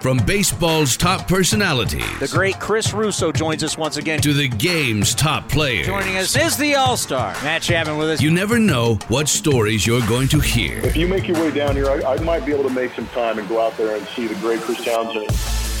From baseball's top personalities. The great Chris Russo joins us once again. To the game's top players. Joining us is the All Star, Matt Chapman with us. You never know what stories you're going to hear. If you make your way down here, I, I might be able to make some time and go out there and see the great Chris Townsend.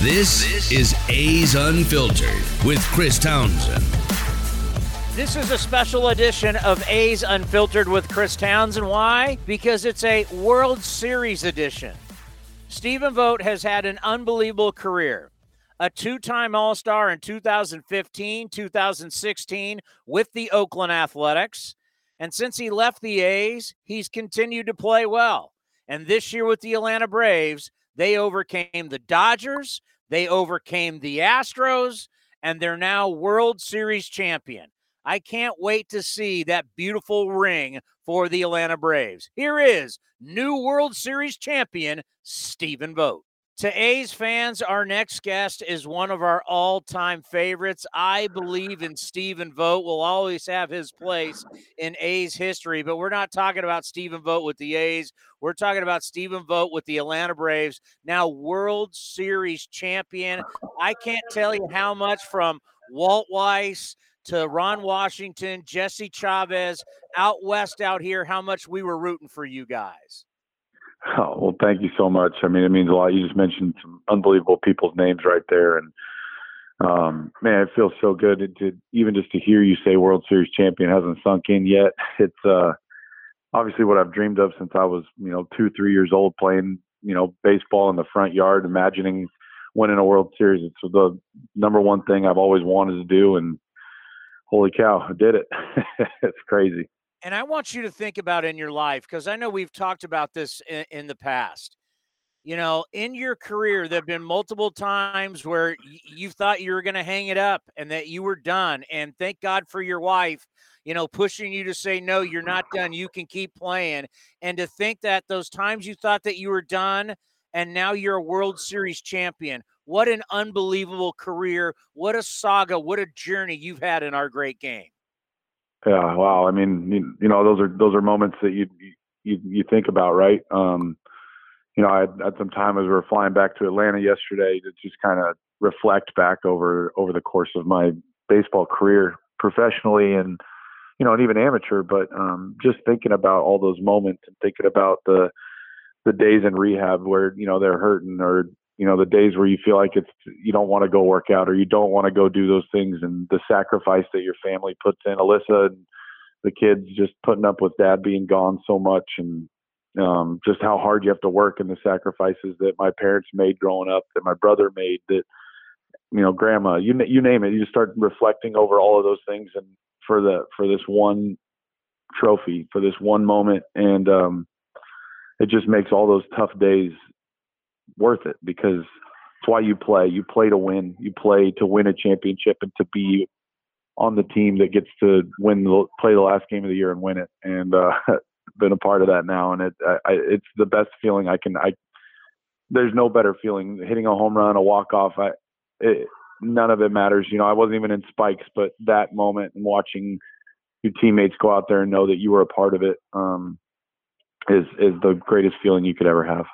This, this is A's Unfiltered with Chris Townsend. This is a special edition of A's Unfiltered with Chris Townsend. Why? Because it's a World Series edition. Stephen Vogt has had an unbelievable career. A two time All Star in 2015, 2016 with the Oakland Athletics. And since he left the A's, he's continued to play well. And this year with the Atlanta Braves, they overcame the Dodgers, they overcame the Astros, and they're now World Series champion. I can't wait to see that beautiful ring for the Atlanta Braves. Here is new World Series champion, Stephen Vogt. To A's fans, our next guest is one of our all time favorites. I believe in Stephen Vogt will always have his place in A's history, but we're not talking about Stephen Vogt with the A's. We're talking about Stephen Vogt with the Atlanta Braves, now World Series champion. I can't tell you how much from Walt Weiss to Ron Washington, Jesse Chavez, out west out here, how much we were rooting for you guys. Oh, well, thank you so much. I mean, it means a lot. You just mentioned some unbelievable people's names right there. And, um, man, it feels so good to, to even just to hear you say World Series champion hasn't sunk in yet. It's, uh, obviously what I've dreamed of since I was, you know, two, three years old playing, you know, baseball in the front yard, imagining winning a World Series. It's the number one thing I've always wanted to do. And, holy cow, I did it. it's crazy. And I want you to think about in your life, because I know we've talked about this in, in, the past. You know, in your career, there have been multiple times where you thought you were going to hang it up and that you were done. And thank God for your wife, you know, pushing you to say, no, you're not done. You can keep playing. And to think that those times you thought that you were done and now you're a World Series champion. What an unbelievable career. What a saga. What a journey you've had in our great game. Yeah, wow. I mean, you, know, those are those are moments that you you you think about, right? Um, you know, I had some time as we were flying back to Atlanta yesterday to just kind of reflect back over over the course of my baseball career professionally and you know, and even amateur, but um, just thinking about all those moments and thinking about the the days in rehab where you know they're hurting or you know the days where you feel like it's you don't want to go work out or you don't want to go do those things and the sacrifice that your family puts in. Alyssa and the kids just putting up with dad being gone so much and um just how hard you have to work and the sacrifices that my parents made growing up that my brother made that you know grandma you you name it. You start reflecting over all of those things and for the for this one trophy for this one moment. And um it just makes all those tough days worth it because it's why you play. You play to win. You play to win a championship and to be on the team that gets to win, the, play the last game of the year and win it. And uh, been a part of that now, and it I, it's the best feeling I can. I there's no better feeling hitting a home run, a walk off. I it, none of it matters. You know, I wasn't even in spikes, but that moment and watching your teammates go out there and know that you were a part of it um, is is the greatest feeling you could ever have.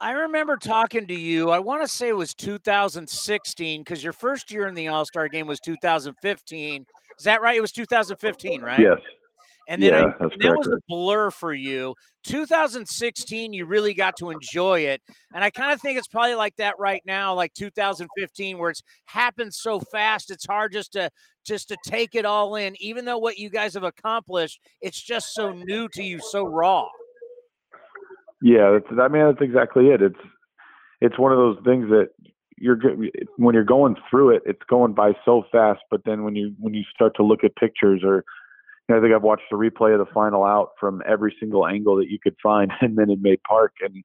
I remember talking to you. I want to say it was 2016 because your first year in the All Star game was 2015. Is that right? It was 2015, right? Yes. And then yeah, I, that was a blur for you. 2016, you really got to enjoy it. And I kind of think it's probably like that right now, like 2015, where it's happened so fast, it's hard just to just to take it all in. Even though what you guys have accomplished, it's just so new to you, so raw. Yeah, that's, I mean that's exactly it. It's it's one of those things that you're when you're going through it, it's going by so fast. But then when you when you start to look at pictures or you know, I think I've watched the replay of the final out from every single angle that you could find and then in Minute Maid Park, and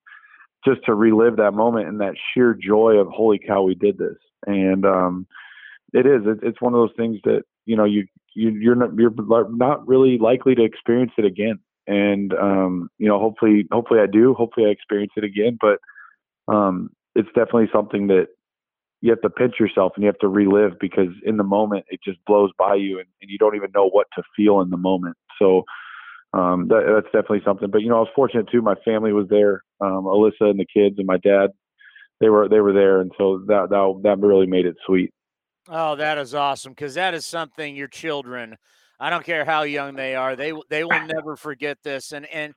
just to relive that moment and that sheer joy of holy cow, we did this. And um, it is. It, it's one of those things that you know you you you're not you're not really likely to experience it again. And um, you know, hopefully, hopefully I do. Hopefully I experience it again. But um, it's definitely something that you have to pinch yourself and you have to relive because in the moment it just blows by you and, and you don't even know what to feel in the moment. So um, that, that's definitely something. But you know, I was fortunate too. My family was there, um, Alyssa and the kids and my dad. They were they were there, and so that that that really made it sweet. Oh, that is awesome because that is something your children I don't care how young they are. They they will never forget this. And and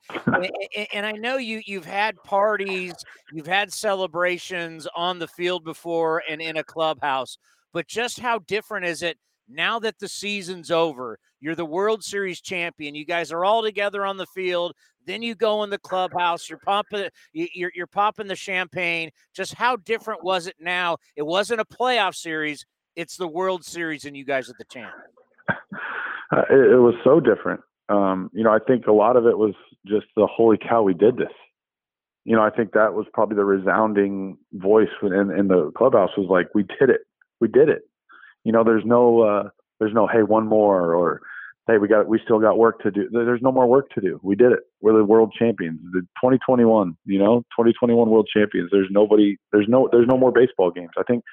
and I know you you've had parties, you've had celebrations on the field before and in a clubhouse. But just how different is it now that the season's over? You're the World Series champion. You guys are all together on the field. Then you go in the clubhouse. You're pumping. You're you're popping the champagne. Just how different was it now? It wasn't a playoff series. It's the World Series, and you guys are the champ. Uh, it, it, was so different. Um, you know, I think a lot of it was just the holy cow, we did this. You know, I think that was probably the resounding voice in, in the clubhouse was like, we did it, we did it. You know, there's no, uh, there's no, hey, one more or hey, we got, we still got work to do. There's no more work to do. We did it. We're the world champions. The 2021, you know, 2021 world champions. There's nobody, there's no, there's no more baseball games. I think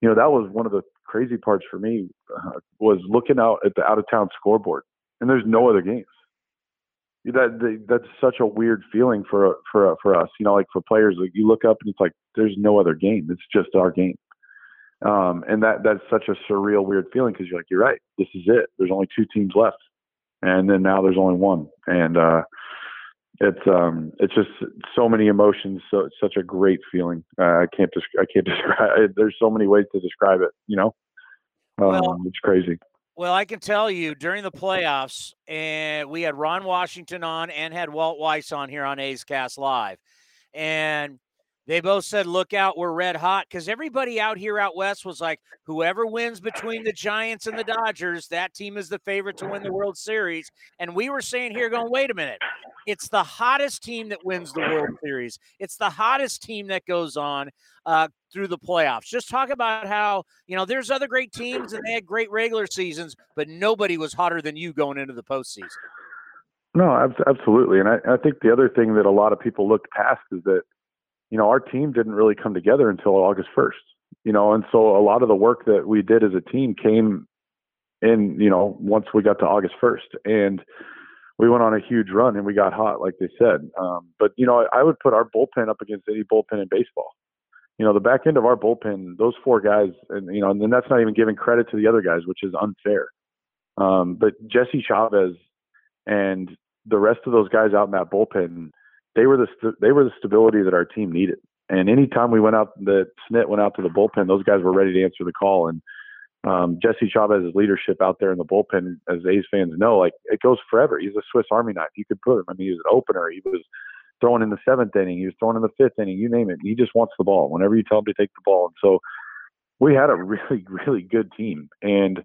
you know that was one of the crazy parts for me uh, was looking out at the out of town scoreboard and there's no other games. That that's such a weird feeling for for for us you know like for players like you look up and it's like there's no other game it's just our game. Um and that that's such a surreal weird feeling because you're like you're right this is it there's only two teams left and then now there's only one. And uh it's um it's just so many emotions so it's such a great feeling. Uh, i can't des- i can't describe there's so many ways to describe it you know? Um, well, it's crazy. Well i can tell you during the playoffs and we had ron washington on and had walt weiss on here on a's cast live. And they both said, Look out, we're red hot. Because everybody out here out west was like, Whoever wins between the Giants and the Dodgers, that team is the favorite to win the World Series. And we were saying here, going, Wait a minute. It's the hottest team that wins the World Series. It's the hottest team that goes on uh, through the playoffs. Just talk about how, you know, there's other great teams and they had great regular seasons, but nobody was hotter than you going into the postseason. No, absolutely. And I, I think the other thing that a lot of people looked past is that you know, our team didn't really come together until August 1st, you know, and so a lot of the work that we did as a team came in, you know, once we got to August 1st. And we went on a huge run and we got hot, like they said. Um, but, you know, I, I would put our bullpen up against any bullpen in baseball. You know, the back end of our bullpen, those four guys, and, you know, and then that's not even giving credit to the other guys, which is unfair. Um, but Jesse Chavez and the rest of those guys out in that bullpen, they were the st- they were the stability that our team needed. And anytime we went out, the Snit went out to the bullpen, those guys were ready to answer the call. And um, Jesse Chavez's leadership out there in the bullpen, as A's fans know, like it goes forever. He's a Swiss Army knife. You could put him. I mean, he was an opener. He was throwing in the seventh inning. He was throwing in the fifth inning. You name it. He just wants the ball whenever you tell him to take the ball. And so we had a really, really good team. And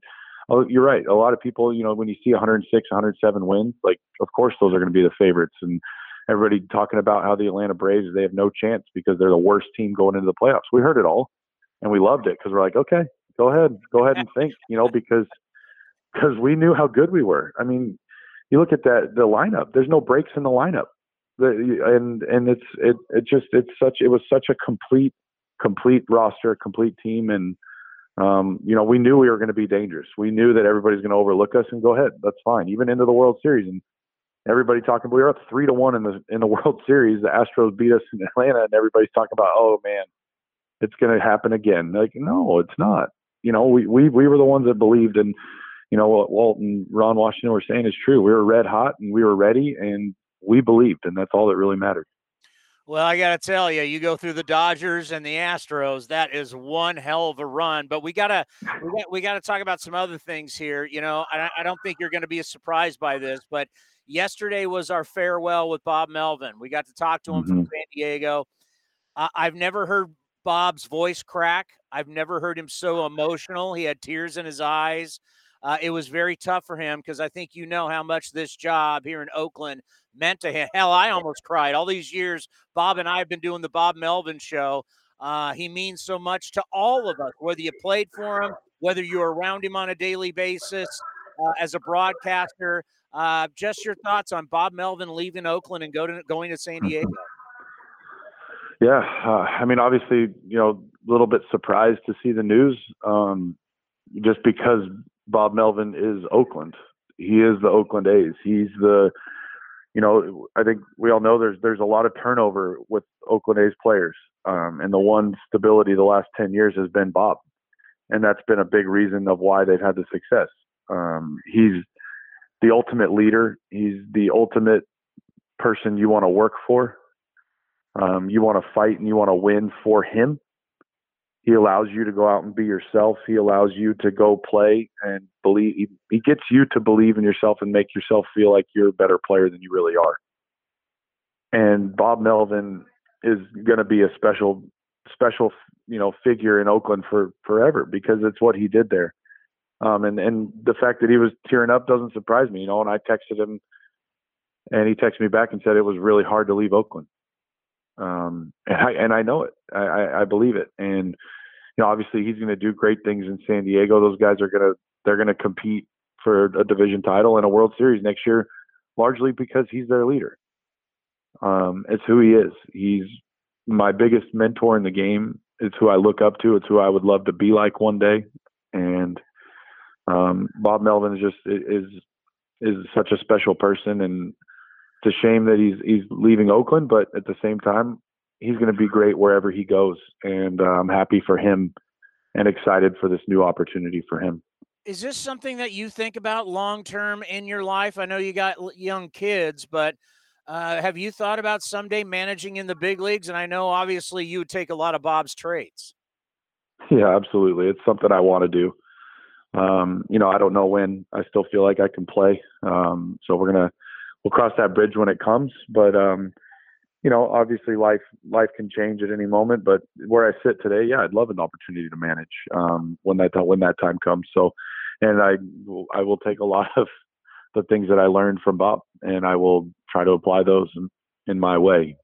oh, you're right. A lot of people, you know, when you see 106, 107 wins, like of course those are going to be the favorites. And everybody talking about how the Atlanta Braves they have no chance because they're the worst team going into the playoffs. We heard it all, and we loved it because we're like, okay, go ahead, go ahead and think, you know, because because we knew how good we were. I mean, you look at that the lineup. There's no breaks in the lineup, the, and and it's it it just it's such it was such a complete complete roster, complete team, and um, you know we knew we were going to be dangerous. We knew that everybody's going to overlook us and go ahead. That's fine, even into the World Series. And everybody talking. We were up three to one in the in the World Series. The Astros beat us in Atlanta, and everybody's talking about, oh man, it's going to happen again. Like, no, it's not. You know, we we we were the ones that believed, and you know what Walt and Ron Washington were saying is true. We were red hot and we were ready and we believed, and that's all that really mattered. Well, I got to tell you, you go through the Dodgers and the Astros. That is one hell of a run. But we gotta we got we got to talk about some other things here. You know, I, I don't think you're going to be surprised by this, but yesterday was our farewell with Bob Melvin. We got to talk to him mm-hmm. from San Diego. Uh, I've never heard Bob's voice crack. I've never heard him so emotional. He had tears in his eyes. Uh, it was very tough for him because I think you know how much this job here in Oakland meant to him. Hell, I almost cried. All these years, Bob and I have been doing the Bob Melvin show. Uh, he means so much to all of us, whether you played for him, whether you're around him on a daily basis uh, as a broadcaster. Uh, just your thoughts on Bob Melvin leaving Oakland and go to, going to San Diego. Yeah, uh, I mean, obviously, you know, a little bit surprised to see the news, um, just because Bob Melvin is Oakland. He is the Oakland A's. He's the you know, I think we all know there's there's a lot of turnover with Oakland A's players, um, and the one stability the last ten years has been Bob, and that's been a big reason of why they've had the success. Um, he's the ultimate leader. He's the ultimate person you want to work for. Um, you want to fight and you want to win for him. He allows you to go out and be yourself. He allows you to go play and believe. He, gets you to believe in yourself and make yourself feel like you're a better player than you really are. And Bob Melvin is going to be a special, special, you know, figure in Oakland for forever because it's what he did there. Um, and and the fact that he was tearing up doesn't surprise me, you know. And I texted him, and he texted me back and said it was really hard to leave Oakland. Um, and I and I know it. I, I, I believe it. And you know, obviously, he's going to do great things in San Diego. Those guys are going to they're going to compete for a division title and a World Series next year, largely because he's their leader. Um, it's who he is. He's my biggest mentor in the game. It's who I look up to. It's who I would love to be like one day. And um, Bob Melvin is just is is such a special person, and it's a shame that he's he's leaving Oakland, but at the same time, he's going to be great wherever he goes, and uh, I'm happy for him and excited for this new opportunity for him. Is this something that you think about long term in your life? I know you got young kids, but uh, have you thought about someday managing in the big leagues? And I know obviously you would take a lot of Bob's traits. Yeah, absolutely. It's something I want to do. Um, you know, I don't know when. I still feel like I can play. Um, so we're gonna we'll cross that bridge when it comes. But um, you know, obviously life life can change at any moment. But where I sit today, yeah, I'd love an opportunity to manage um, when that when that time comes. So, and I I will take a lot of the things that I learned from Bob, and I will try to apply those in, in my way.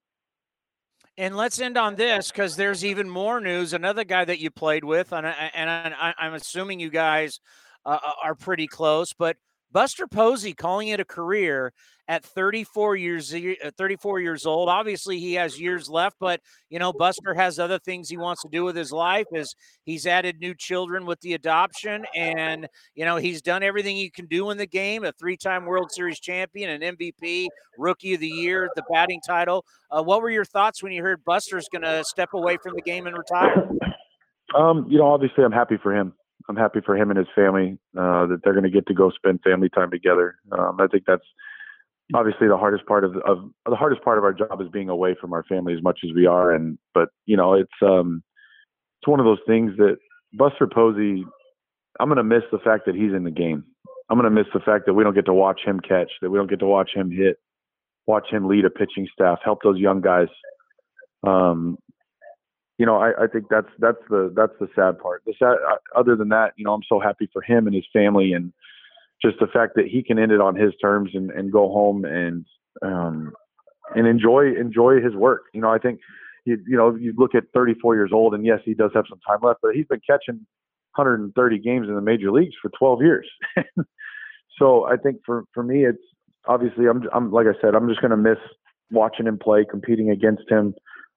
And let's end on this because there's even more news. Another guy that you played with, and, I, and I, am assuming you guys uh, are pretty close, but Buster Posey calling it a career at 34 years uh, 34 years old. Obviously, he has years left, but you know, Buster has other things he wants to do with his life. Is he's added new children with the adoption, and you know, he's done everything he can do in the game. A three-time World Series champion, an MVP, Rookie of the Year, the batting title. Uh, what were your thoughts when you heard Buster's going to step away from the game and retire? Um, you know, obviously, I'm happy for him. I'm happy for him and his family uh, that they're going to get to go spend family time together. Um, I think that's obviously the hardest part of, of the hardest part of our job is being away from our family as much as we are. And but you know, it's um, it's one of those things that Buster Posey. I'm going to miss the fact that he's in the game. I'm going to miss the fact that we don't get to watch him catch, that we don't get to watch him hit, watch him lead a pitching staff, help those young guys. Um, you know, I, I think that's that's the that's the sad part. The sad, uh, other than that, you know, I'm so happy for him and his family, and just the fact that he can end it on his terms and, and go home and um, and enjoy enjoy his work. You know, I think you you know you look at 34 years old, and yes, he does have some time left, but he's been catching 130 games in the major leagues for 12 years. so I think for for me, it's obviously I'm I'm like I said, I'm just to miss watching him play, competing against him.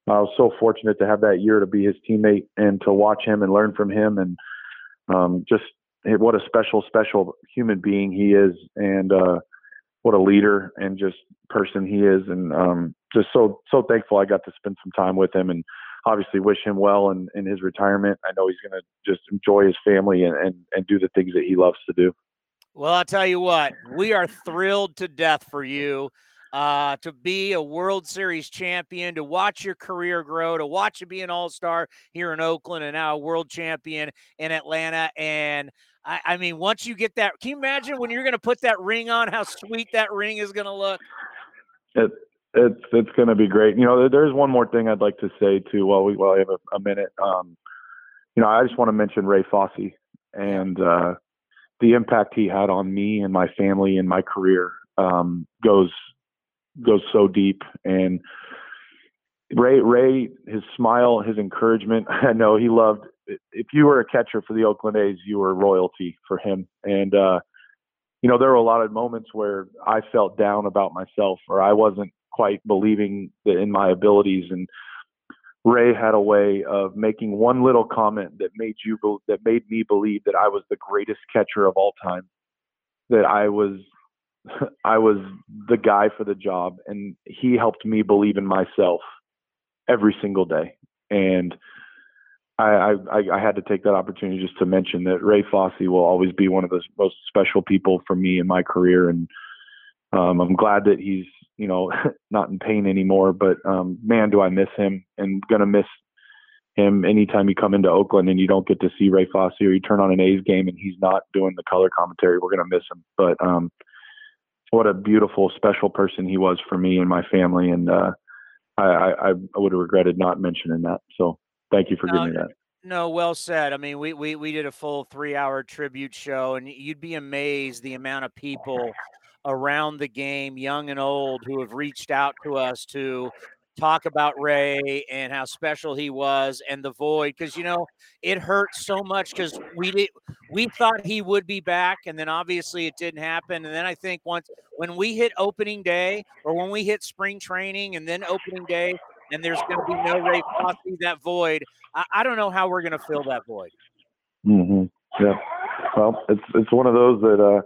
I was so fortunate to have that year to be his teammate and to watch him and learn from him and um, just what a special, special human being he is and uh, what a leader and just person he is. And um, just so, so thankful I got to spend some time with him and obviously wish him well in, in his retirement. I know he's going to just enjoy his family and, and, and do the things that he loves to do. Well, I'll tell you what, we are thrilled to death for you uh, to be a World Series champion, to watch your career grow, to watch you be an all star here in Oakland and now a world champion in Atlanta. And I, I mean, once you get that, can you imagine when you're going to put that ring on, how sweet that ring is going to look? It, it's it's going to be great. You know, there's one more thing I'd like to say too. While we while I have a, a minute, um, you know, I just want to mention Ray Fosse and uh, the impact he had on me and my family and my career um, goes goes so deep. And Ray, Ray, his smile, his encouragement. I know he loved. If you were a catcher for the Oakland A's, you were royalty for him. And uh, you know, there were a lot of moments where I felt down about myself, or I wasn't quite believing in my abilities. And Ray had a way of making one little comment that made you that made me believe that I was the greatest catcher of all time. That I was I was the guy for the job, and he helped me believe in myself every single day. And I, I, I had to take that opportunity just to mention that Ray Fosse will always be one of the most special people for me in my career, and um, I'm glad that he's you know not in pain anymore. But um, man, do I miss him, and gonna miss him anytime you come into Oakland and you don't get to see Ray Fosse or you turn on an A's game and he's not doing the color commentary. We're gonna miss him, but um, what a beautiful, special person he was for me and my family. And uh, I, I, I would have regretted not mentioning that. So thank you for no, giving me that. No, well said. I mean, we, we we did a full three hour tribute show, and you'd be amazed the amount of people around the game, young and old, who have reached out to us to talk about Ray and how special he was and the void because you know it hurt so much because we did we thought he would be back and then obviously it didn't happen and then I think once when we hit opening day or when we hit spring training and then opening day and there's going to be no Ray Fosse that void I, I, don't know how we're going to fill that void. Mm-hmm. Yeah. Well, it's it's one of those that uh,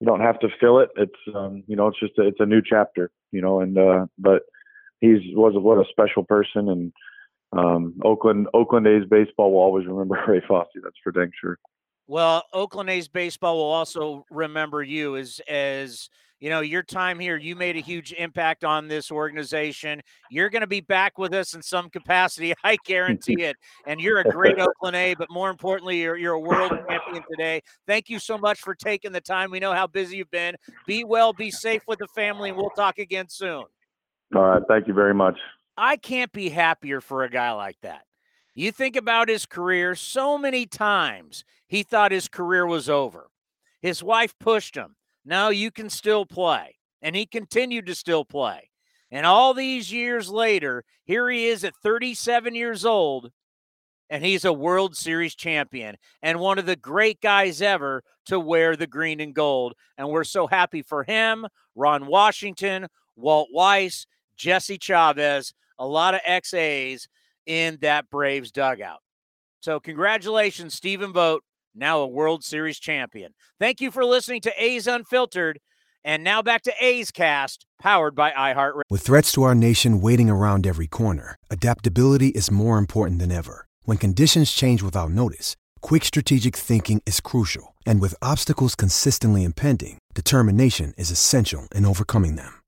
you don't have to fill it. It's um, you know it's just a, it's a new chapter. You know, and uh, but he's was what a special person, and um, Oakland Oakland A's baseball will always remember Ray Fosse. That's for dang sure. Well, Oakland A's baseball will also remember you as as you know your time here. You made a huge impact on this organization. You're going to be back with us in some capacity, I guarantee it. And you're a great Oakland A, but more importantly, you're you're a world champion today. Thank you so much for taking the time. We know how busy you've been. Be well, be safe with the family, and we'll talk again soon. All right. Thank you very much. I can't be happier for a guy like that. You think about his career, so many times he thought his career was over. His wife pushed him. Now you can still play. And he continued to still play. And all these years later, here he is at 37 years old, and he's a World Series champion and one of the great guys ever to wear the green and gold. And we're so happy for him, Ron Washington, Walt Weiss, Jesse Chavez, a lot of XAs in that Braves dugout. So, congratulations, Stephen Vogt, now a World Series champion. Thank you for listening to A's Unfiltered. And now back to A's Cast, powered by iHeartRadio. With threats to our nation waiting around every corner, adaptability is more important than ever. When conditions change without notice, quick strategic thinking is crucial. And with obstacles consistently impending, determination is essential in overcoming them.